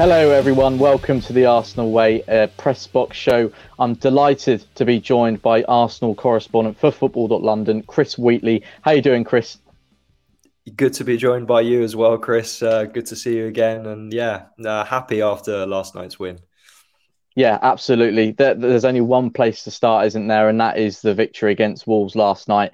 Hello, everyone. Welcome to the Arsenal Way uh, press box show. I'm delighted to be joined by Arsenal correspondent for Football.London, Chris Wheatley. How you doing, Chris? Good to be joined by you as well, Chris. Uh, good to see you again, and yeah, uh, happy after last night's win. Yeah, absolutely. There's only one place to start, isn't there? And that is the victory against Wolves last night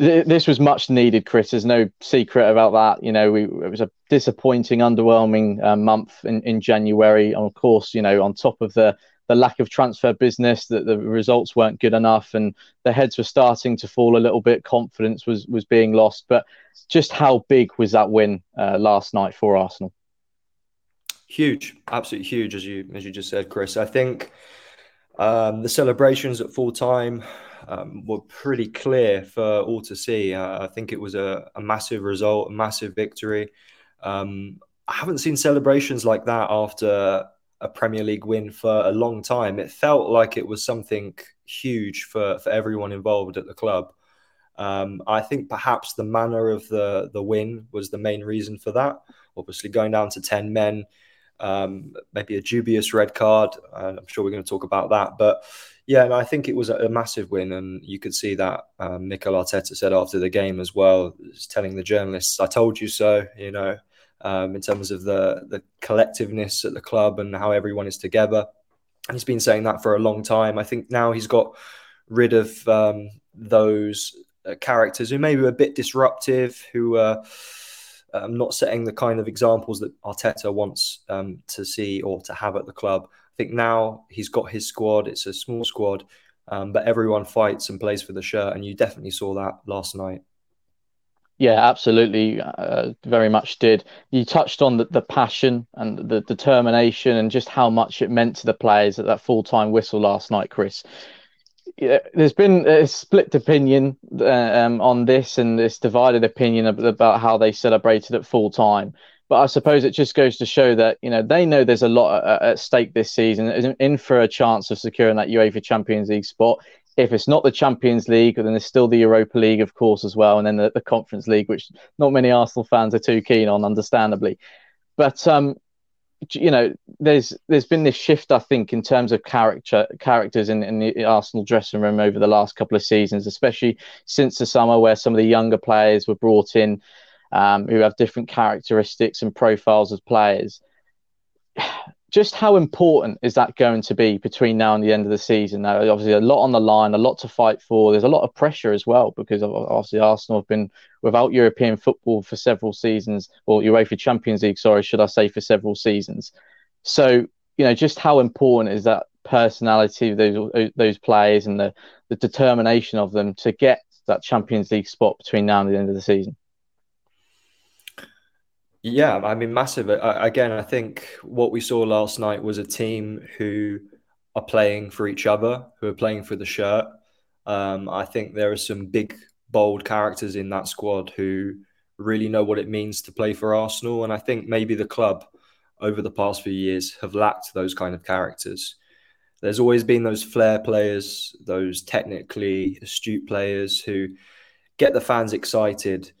this was much needed, Chris. There's no secret about that. You know, we, it was a disappointing, underwhelming uh, month in, in January. And of course, you know, on top of the the lack of transfer business, that the results weren't good enough, and the heads were starting to fall a little bit. Confidence was was being lost. But just how big was that win uh, last night for Arsenal? Huge, absolutely huge, as you as you just said, Chris. I think um, the celebrations at full time um, were pretty clear for all to see. Uh, I think it was a, a, massive result, a massive victory. Um, I haven't seen celebrations like that after a Premier League win for a long time. It felt like it was something huge for, for everyone involved at the club. Um, I think perhaps the manner of the the win was the main reason for that. Obviously, going down to ten men, um, maybe a dubious red card. I'm sure we're going to talk about that, but yeah, and I think it was a, massive win, and you could see that um, Mikel Arteta said after the game as well, telling the journalists, "I told you so." You know, um, in terms of the the collectiveness at the club and how everyone is together. And he's been saying that for a long time. I think now he's got rid of um, those uh, characters who maybe were a bit disruptive, who are um, not setting the kind of examples that Arteta wants um, to see or to have at the club think now he's got his squad. It's a small squad, um, but everyone fights and plays for the shirt, and you definitely saw that last night. Yeah, absolutely. Uh, very much did. You touched on the, the passion and the determination and just how much it meant to the players at that full time whistle last night, Chris. There's been a split opinion uh, um, on this and this divided opinion about how they celebrated at full time. But I suppose it just goes to show that you know they know there's a lot at, at stake this season, in for a chance of securing that UEFA Champions League spot. If it's not the Champions League, then there's still the Europa League, of course, as well, and then the, the Conference League, which not many Arsenal fans are too keen on, understandably. But um, you know, there's there's been this shift, I think, in terms of character characters in, in the Arsenal dressing room over the last couple of seasons, especially since the summer, where some of the younger players were brought in um, who have different characteristics and profiles as players. Just how important is that going to be between now and the end of the season? Now, obviously, a lot on the line, a lot to fight for. There's a lot of pressure as well because obviously Arsenal have been without European football for several seasons, or UEFA Champions League, sorry, should I say, for several seasons. So, you know, just how important is that personality of those those players and the the determination of them to get that Champions League spot between now and the end of the season? Yeah, I mean, massive. I, again, I think what we saw last night was a team who are playing for each other, who are playing for the shirt. Um, I think there are some big, bold characters in that squad who really know what it means to play for Arsenal. And I think maybe the club over the past few years have lacked those kind of characters. There's always been those flair players, those technically astute players who get the fans excited,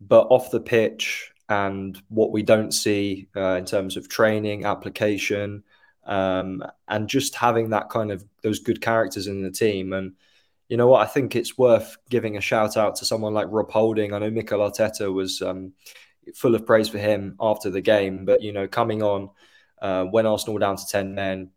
but off the pitch and what we don't see uh, in terms of training, application, um, and just having that kind of those good characters in the team. And you know what? I think it's worth giving a shout out to someone like Rob Holding. I know Mikel Arteta was um, full of praise for him after the game, but you know, coming on uh, when Arsenal were down to ten men,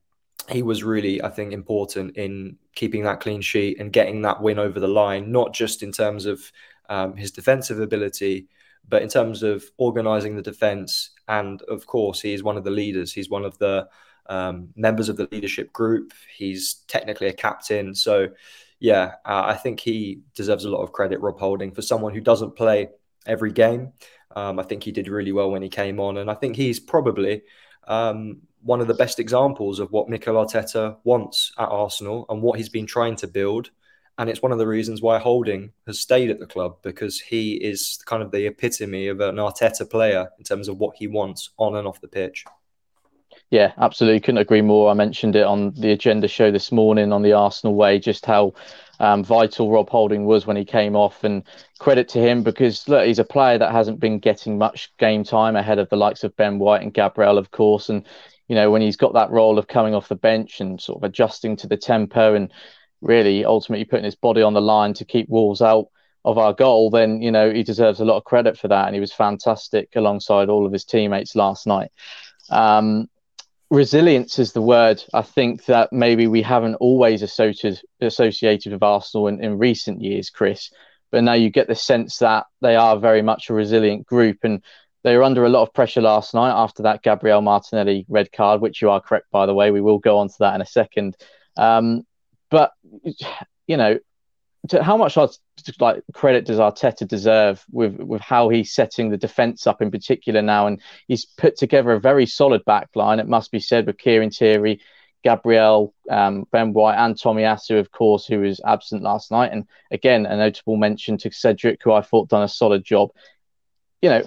he was really, I think, important in keeping that clean sheet and getting that win over the line. Not just in terms of um, his defensive ability but in terms of organising the defence, and of course, he's one of the leaders. He's one of the um, members of the leadership group. He's technically a captain. So, yeah, uh, I think he deserves a lot of credit, Rob Holding, for someone who doesn't play every game. Um, I think he did really well when he came on, and I think he's probably um, one of the best examples of what Mikel Arteta wants at Arsenal and what he's been trying to build. And it's one of the reasons why Holding has stayed at the club because he is kind of the epitome of an Arteta player in terms of what he wants on and off the pitch. Yeah, absolutely. Couldn't agree more. I mentioned it on the agenda show this morning on the Arsenal way, just how um, vital Rob Holding was when he came off. And credit to him because look, he's a player that hasn't been getting much game time ahead of the likes of Ben White and Gabriel, of course. And you know when he's got that role of coming off the bench and sort of adjusting to the tempo and really ultimately putting his body on the line to keep Wolves out of our goal, then you know he deserves a lot of credit for that. And he was fantastic alongside all of his teammates last night. Um, resilience is the word I think that maybe we haven't always associated associated with Arsenal in, in recent years, Chris. But now you get the sense that they are very much a resilient group, and they were under a lot of pressure last night after that Gabriel Martinelli red card, which you are correct by the way. We will go on to that in a second. Um, but you know, how much like credit does Arteta deserve with with how he's setting the defence up in particular now, and he's put together a very solid back line. It must be said with Kieran Tierney, Gabriel, um, Ben White, and Tomiyasu, of course, who was absent last night, and again a notable mention to Cedric, who I thought done a solid job. You know,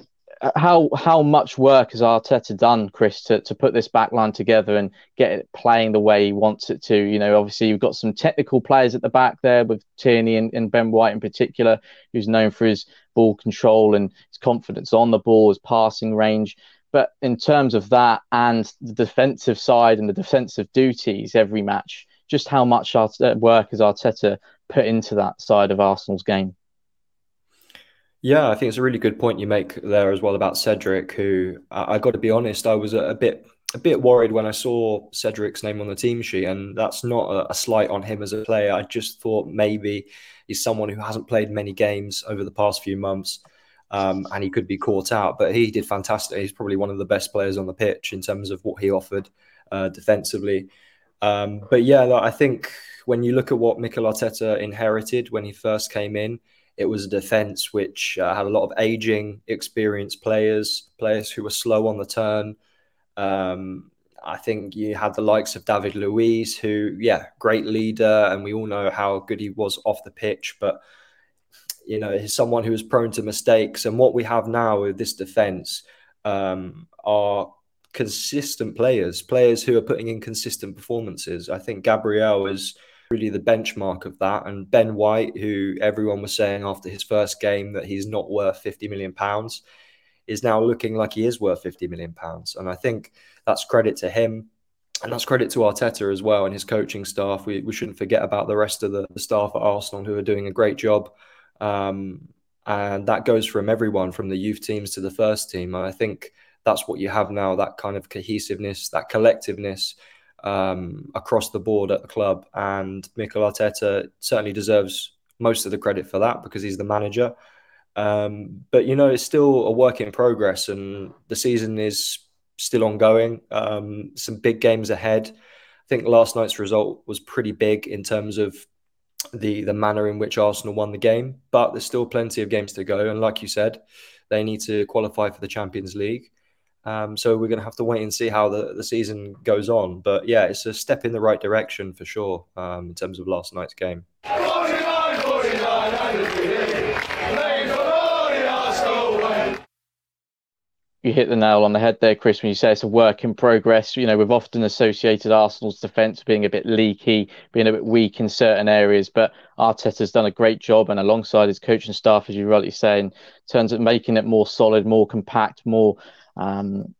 how how much work has Arteta done, Chris, to, to put this back line together and get it playing the way he wants it to? You know, obviously you've got some technical players at the back there with Tierney and, and Ben White in particular, who's known for his ball control and his confidence on the ball, his passing range. But in terms of that and the defensive side and the defensive duties every match, just how much work has Arteta put into that side of Arsenal's game? Yeah, I think it's a really good point you make there as well about Cedric. Who I, I got to be honest, I was a, a, bit a bit worried when I saw Cedric's name on the team sheet, and that's not a, a slight on him as a player. I just thought maybe he's someone who hasn't played many games over the past few months. Um, and he could be caught out. But he did fantastic. He's probably one of the best players on the pitch in terms of what he offered uh, defensively. Um, but yeah, I think when you look at what Mikel Arteta inherited when he first came in, it was a defense which uh, had a lot of aging, experienced players, players who were slow on the turn. Um, I think you had the likes of David Luiz, who, yeah, great leader, and we all know how good he was off the pitch. But you know, he's someone who is prone to mistakes. And what we have now with this defense um, are consistent players, players who are putting in consistent performances. I think Gabriel is really the benchmark of that. And Ben White, who everyone was saying after his first game that he's not worth 50 million pounds, is now looking like he is worth 50 million pounds. And I think that's credit to him. And that's credit to Arteta as well and his coaching staff. We, we shouldn't forget about the rest of the, the staff at Arsenal who are doing a great job. Um, and that goes from everyone from the youth teams to the first team. And I think that's what you have now that kind of cohesiveness, that collectiveness um, across the board at the club. And Mikel Arteta certainly deserves most of the credit for that because he's the manager. Um, but you know, it's still a work in progress, and the season is still ongoing. Um, some big games ahead. I think last night's result was pretty big in terms of the the manner in which Arsenal won the game, but there's still plenty of games to go. And like you said, they need to qualify for the Champions League. Um, so we're going to have to wait and see how the, the season goes on. But yeah, it's a step in the right direction for sure um, in terms of last night's game. You hit the nail on the head there, Chris, when you say it's a work in progress. You know, we've often associated Arsenal's defence being a bit leaky, being a bit weak in certain areas, but Arteta's done a great job, and alongside his coaching staff, as you rightly say, in terms of making it more solid, more compact, more um,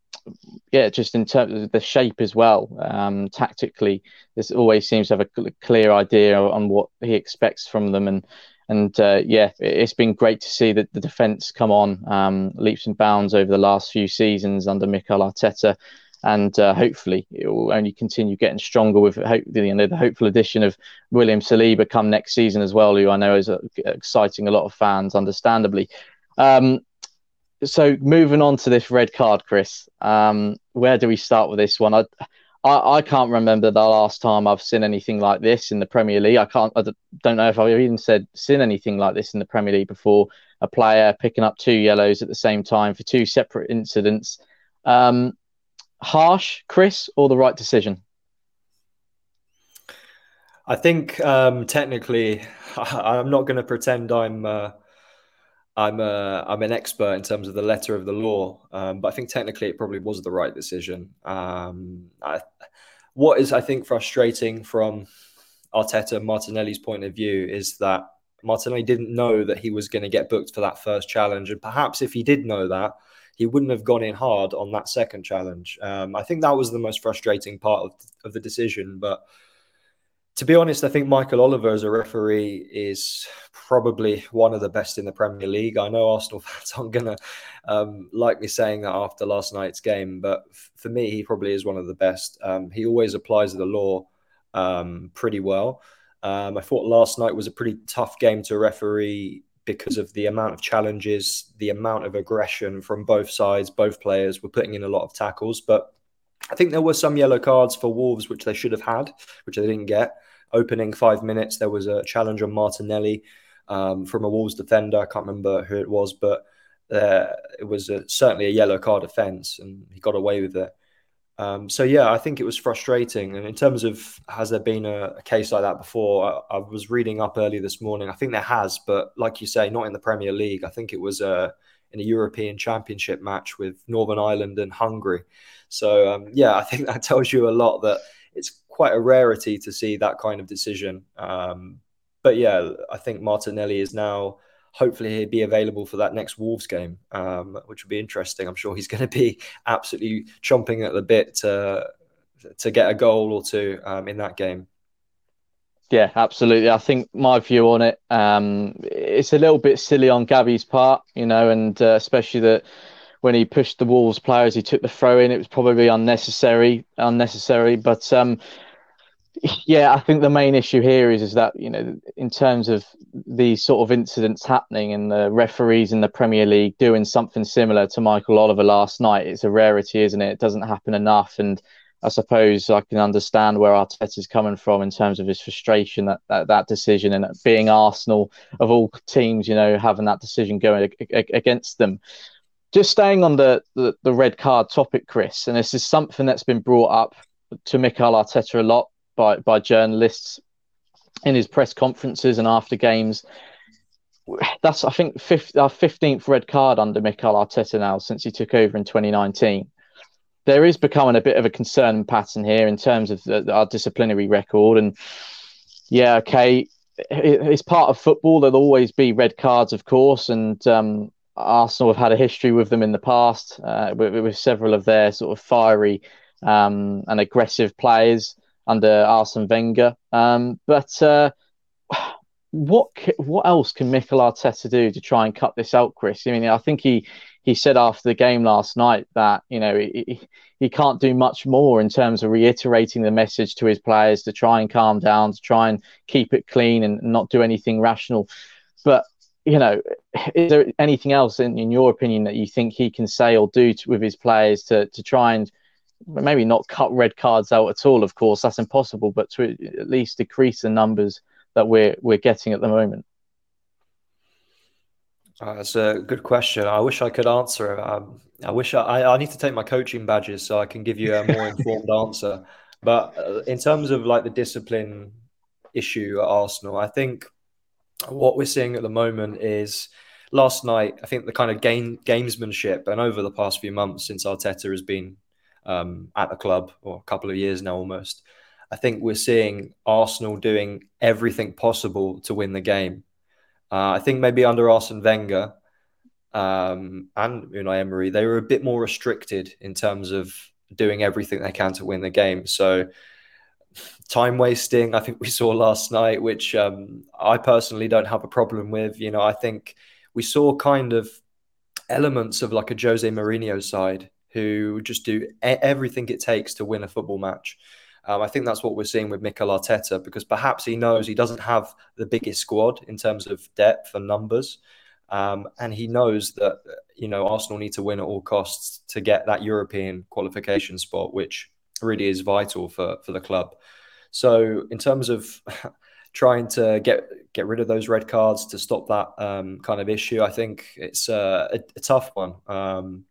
yeah, just in terms of the shape as well, um, tactically, this always seems to have a clear idea on what he expects from them, and and uh, yeah, it's been great to see that the defence come on um, leaps and bounds over the last few seasons under Mikel Arteta, and uh, hopefully it will only continue getting stronger with hope, you know, the hopeful addition of William Saliba come next season as well, who I know is uh, exciting a lot of fans, understandably. Um, so moving on to this red card, Chris. Um, where do we start with this one? I, I, I can't remember the last time I've seen anything like this in the Premier League. I can't. I don't know if I've even said seen anything like this in the Premier League before. a player, picking up two yellows at the same time for two separate incidents. Um, harsh, Chris, or the right decision? I think um, technically, I'm not going to pretend I'm uh, I'm a, I'm an expert in terms of the letter of the law, um, but I think technically it probably was the right decision. Um, I, what is I think frustrating from Arteta Martinelli's point of view is that Martinelli didn't know that he was going to get booked for that first challenge, and perhaps if he did know that, he wouldn't have gone in hard on that second challenge. Um, I think that was the most frustrating part of, of the decision, but to be honest, I think Michael Oliver as a referee is probably one of the best in the Premier League. I know Arsenal fans aren't going to um, like me saying that after last night's game, but f- for me, he probably is one of the best. Um, he always applies the law um, pretty well. Um, I thought last night was a pretty tough game to referee because of the amount of challenges, the amount of aggression from both sides. Both players were putting in a lot of tackles, but I think there were some yellow cards for Wolves which they should have had, which they didn't get opening five minutes, there was a challenge on Martinelli um, from a Wolves defender. I can't remember who it was, but uh, it was a, certainly a yellow card offence, and he got away with it. Um, so yeah, I think it was frustrating. And in terms of has there been a, a case like that before? I, I, was reading up early this morning. I think there has, but like you say, not in the Premier League. I think it was uh, in a European Championship match with Northern Ireland and Hungary. So um, yeah, I think that tells you a lot that it's quite a rarity to see that kind of decision. Um, but yeah, I think Martinelli is now hopefully he'll be available for that next Wolves game, um, which will be interesting. I'm sure he's going to be absolutely chomping at the bit to to get a goal or two um, in that game. Yeah, absolutely. I think my view on it, um, it's a little bit silly on Gabby's part, you know, and uh, especially that when he pushed the Wolves players, he took the throw in. It was probably unnecessary, unnecessary. But um, yeah, I think the main issue here is is that you know, in terms of these sort of incidents happening and the referees in the Premier League doing something similar to Michael Oliver last night, it's a rarity, isn't it? It doesn't happen enough, and I suppose I can understand where Arteta's coming from in terms of his frustration that, that that decision and being Arsenal of all teams, you know, having that decision going against them. Just staying on the, the, the red card topic, Chris, and this is something that's been brought up to Mikel Arteta a lot by by journalists in his press conferences and after games. That's I think fifth, our fifteenth red card under Mikel Arteta now since he took over in 2019. There is becoming a bit of a concern pattern here in terms of the, our disciplinary record, and yeah, okay, it's part of football. There'll always be red cards, of course, and um, Arsenal have had a history with them in the past uh, with, with, several of their sort of fiery um, and aggressive players under Arsene Wenger. Um, but uh, what what else can Mikel Arteta do to try and cut this out, Chris? I mean, I think he he said after the game last night that you know he, he can't do much more in terms of reiterating the message to his players to try and calm down, to try and keep it clean and not do anything rational. But you know, is there anything else in, in your opinion that you think he can say or do to, with his players to to try and maybe not cut red cards out at all. Of course, that's impossible, but to at least decrease the numbers that we're we're getting at the moment. Uh, that's a good question. I wish I could answer. Um, I wish I, I need to take my coaching badges so I can give you a more informed answer. But uh, in terms of like the discipline issue at Arsenal, I think what we're seeing at the moment is last night. I think the kind of game gamesmanship, and over the past few months since Arteta has been um, at the club, or a couple of years now almost. I think we're seeing Arsenal doing everything possible to win the game. Uh, I think maybe under Arsene Wenger um, and Unai Emery, they were a bit more restricted in terms of doing everything they can to win the game. So time wasting, I think we saw last night, which um, I personally don't have a problem with. You know, I think we saw kind of elements of like a Jose Mourinho side who just do everything it takes to win a football match. Um, I think that's what we're seeing with Mikel Arteta because perhaps he knows he doesn't have the biggest squad in terms of depth and numbers. Um, and he knows that you know Arsenal need to win at all costs to get that European qualification spot, which really is vital for for the club. So in terms of trying to get get rid of those red cards to stop that um, kind of issue. I think it's uh, a, a, tough one um,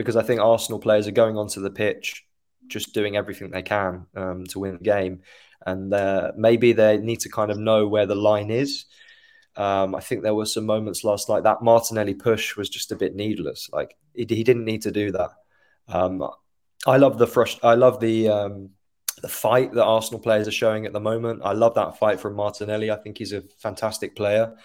because I think Arsenal players are going onto the pitch just doing everything they can um, to win the game, and uh, maybe they need to kind of know where the line is. Um, I think there were some moments last night that Martinelli push was just a bit needless. Like he, he didn't need to do that. Um, I love the frust- I love the um, the fight that Arsenal players are showing at the moment. I love that fight from Martinelli. I think he's a fantastic player.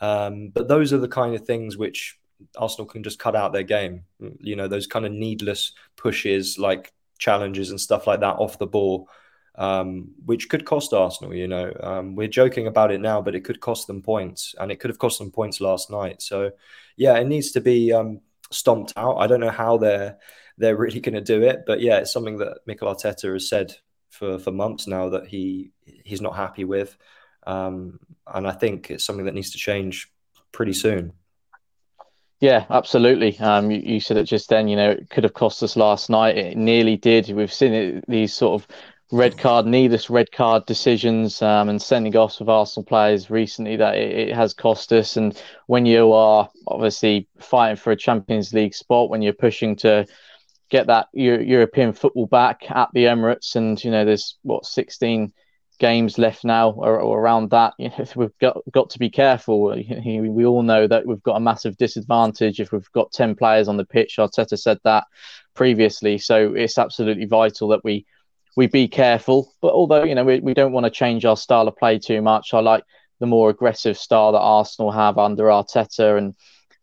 Um, but those are the kind of things which Arsenal can just cut out their game. You know, those kind of needless pushes, like challenges and stuff like that off the ball, um, which could cost Arsenal. You know, um, we're joking about it now, but it could cost them points, and it could have cost them points last night. So, yeah, it needs to be um, stomped out. I don't know how they're they're really going to do it, but yeah, it's something that Mikel Arteta has said for for months now that he he's not happy with, um, and I think it's something that needs to change pretty soon. Yeah, absolutely. Um, you, you, said it just then. You know, it could have cost us last night. It nearly did. We've seen it, these sort of red card, needless red card decisions um, and sending offs of Arsenal players recently that it, it, has cost us. And when you are obviously fighting for a Champions League spot, when you're pushing to get that European football back at the Emirates, and you know, there's what 16 games left now or, or around that. You know, we've got got to be careful. We all know that we've got a massive disadvantage if we've got 10 players on the pitch. Arteta said that previously, so it's absolutely vital that we we be careful. But although you know we, we don't want to change our style of play too much, I like the more aggressive style that Arsenal have under Arteta and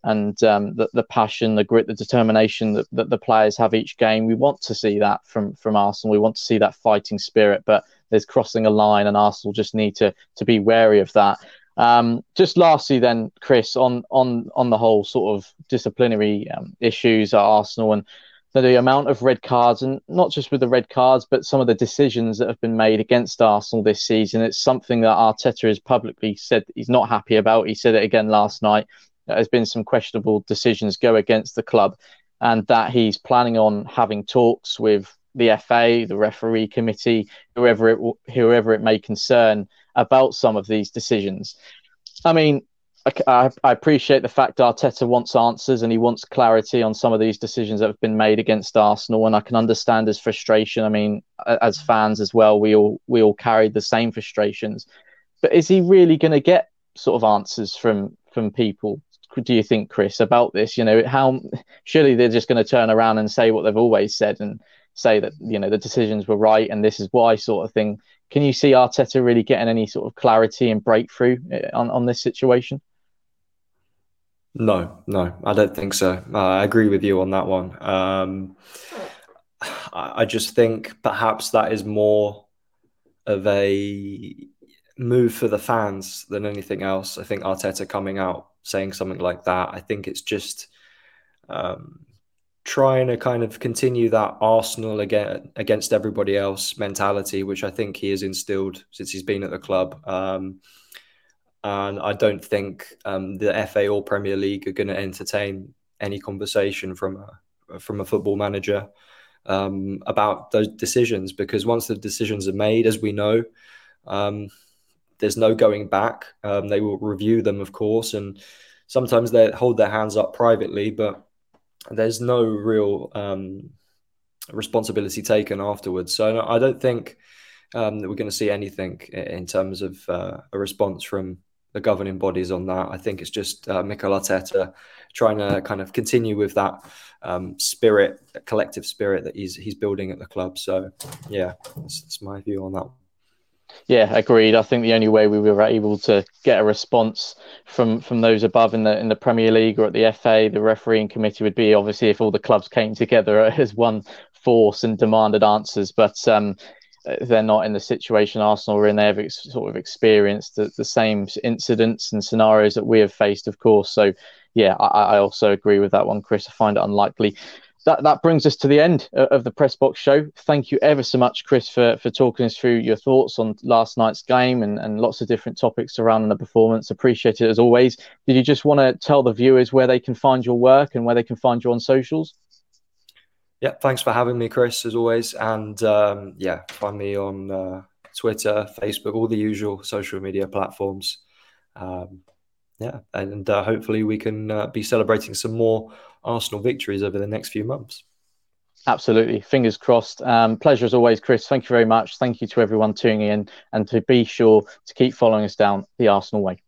and um, the, the passion, the grit, the determination that, that the players have each game. We want to see that from from Arsenal. We want to see that fighting spirit, but there's crossing a line, and Arsenal just need to to be wary of that. Um, just lastly, then, Chris, on on on the whole sort of disciplinary um, issues at Arsenal and the amount of red cards, and not just with the red cards, but some of the decisions that have been made against Arsenal this season. It's something that Arteta has publicly said he's not happy about. He said it again last night. There's been some questionable decisions go against the club, and that he's planning on having talks with the FA, the referee committee, whoever it whoever it may concern about some of these decisions. I mean, I, I, appreciate the fact Arteta wants answers and he wants clarity on some of these decisions that have been made against Arsenal, and I can understand his frustration. I mean, as fans as well, we all we all carried the same frustrations. But is he really going to get sort of answers from from people? Do you think, Chris, about this? You know, how surely they're just going to turn around and say what they've always said and say that you know the decisions were right and this is why sort of thing. Can you see Arteta really getting any sort of clarity and breakthrough eh, on, on this situation? No, no, I don't think so. I agree with you on that one. Um, I just think perhaps that is more of a move for the fans than anything else. I think Arteta coming out saying something like that, I think it's just um, trying to kind of continue that Arsenal again against everybody else mentality, which I think he has instilled since he's been at the club. Um, and I don't think um, the FA or Premier League are going to entertain any conversation from a from a football manager um, about those decisions because once the decisions are made, as we know, um, there's no going back. Um, they will review them, of course, and sometimes they hold their hands up privately, but there's no real um, responsibility taken afterwards. So I don't think um, that we're going to see anything in terms of uh, a response from the governing bodies on that. I think it's just uh, Mikel Arteta trying to kind of continue with that um, spirit, collective spirit that he's he's building at the club. So yeah, that's, that's my view on that. Yeah, agreed. I think the only way we were able to get a response from from those above in the in the Premier League or at the FA, the refereeing committee would be obviously if all the clubs came together as one force and demanded answers. But um, they're not in the situation Arsenal are in. They've ex- sort of experienced the, the, same incidents and scenarios that we have faced, of course. So, yeah, I, I also agree with that one, Chris. I find it unlikely that that brings us to the end of the press box show. Thank you ever so much, Chris, for for talking us through your thoughts on last night's game and, and lots of different topics surrounding the performance. Appreciate it as always. Did you just want to tell the viewers where they can find your work and where they can find you on socials? Yeah, thanks for having me, Chris, as always. And um, yeah, find me on uh, Twitter, Facebook, all the usual social media platforms. Um, yeah, and uh, hopefully we can uh, be celebrating some more Arsenal victories over the next few months. Absolutely. Fingers crossed. Um, pleasure as always, Chris. Thank you very much. Thank you to everyone tuning in and to be sure to keep following us down the Arsenal way.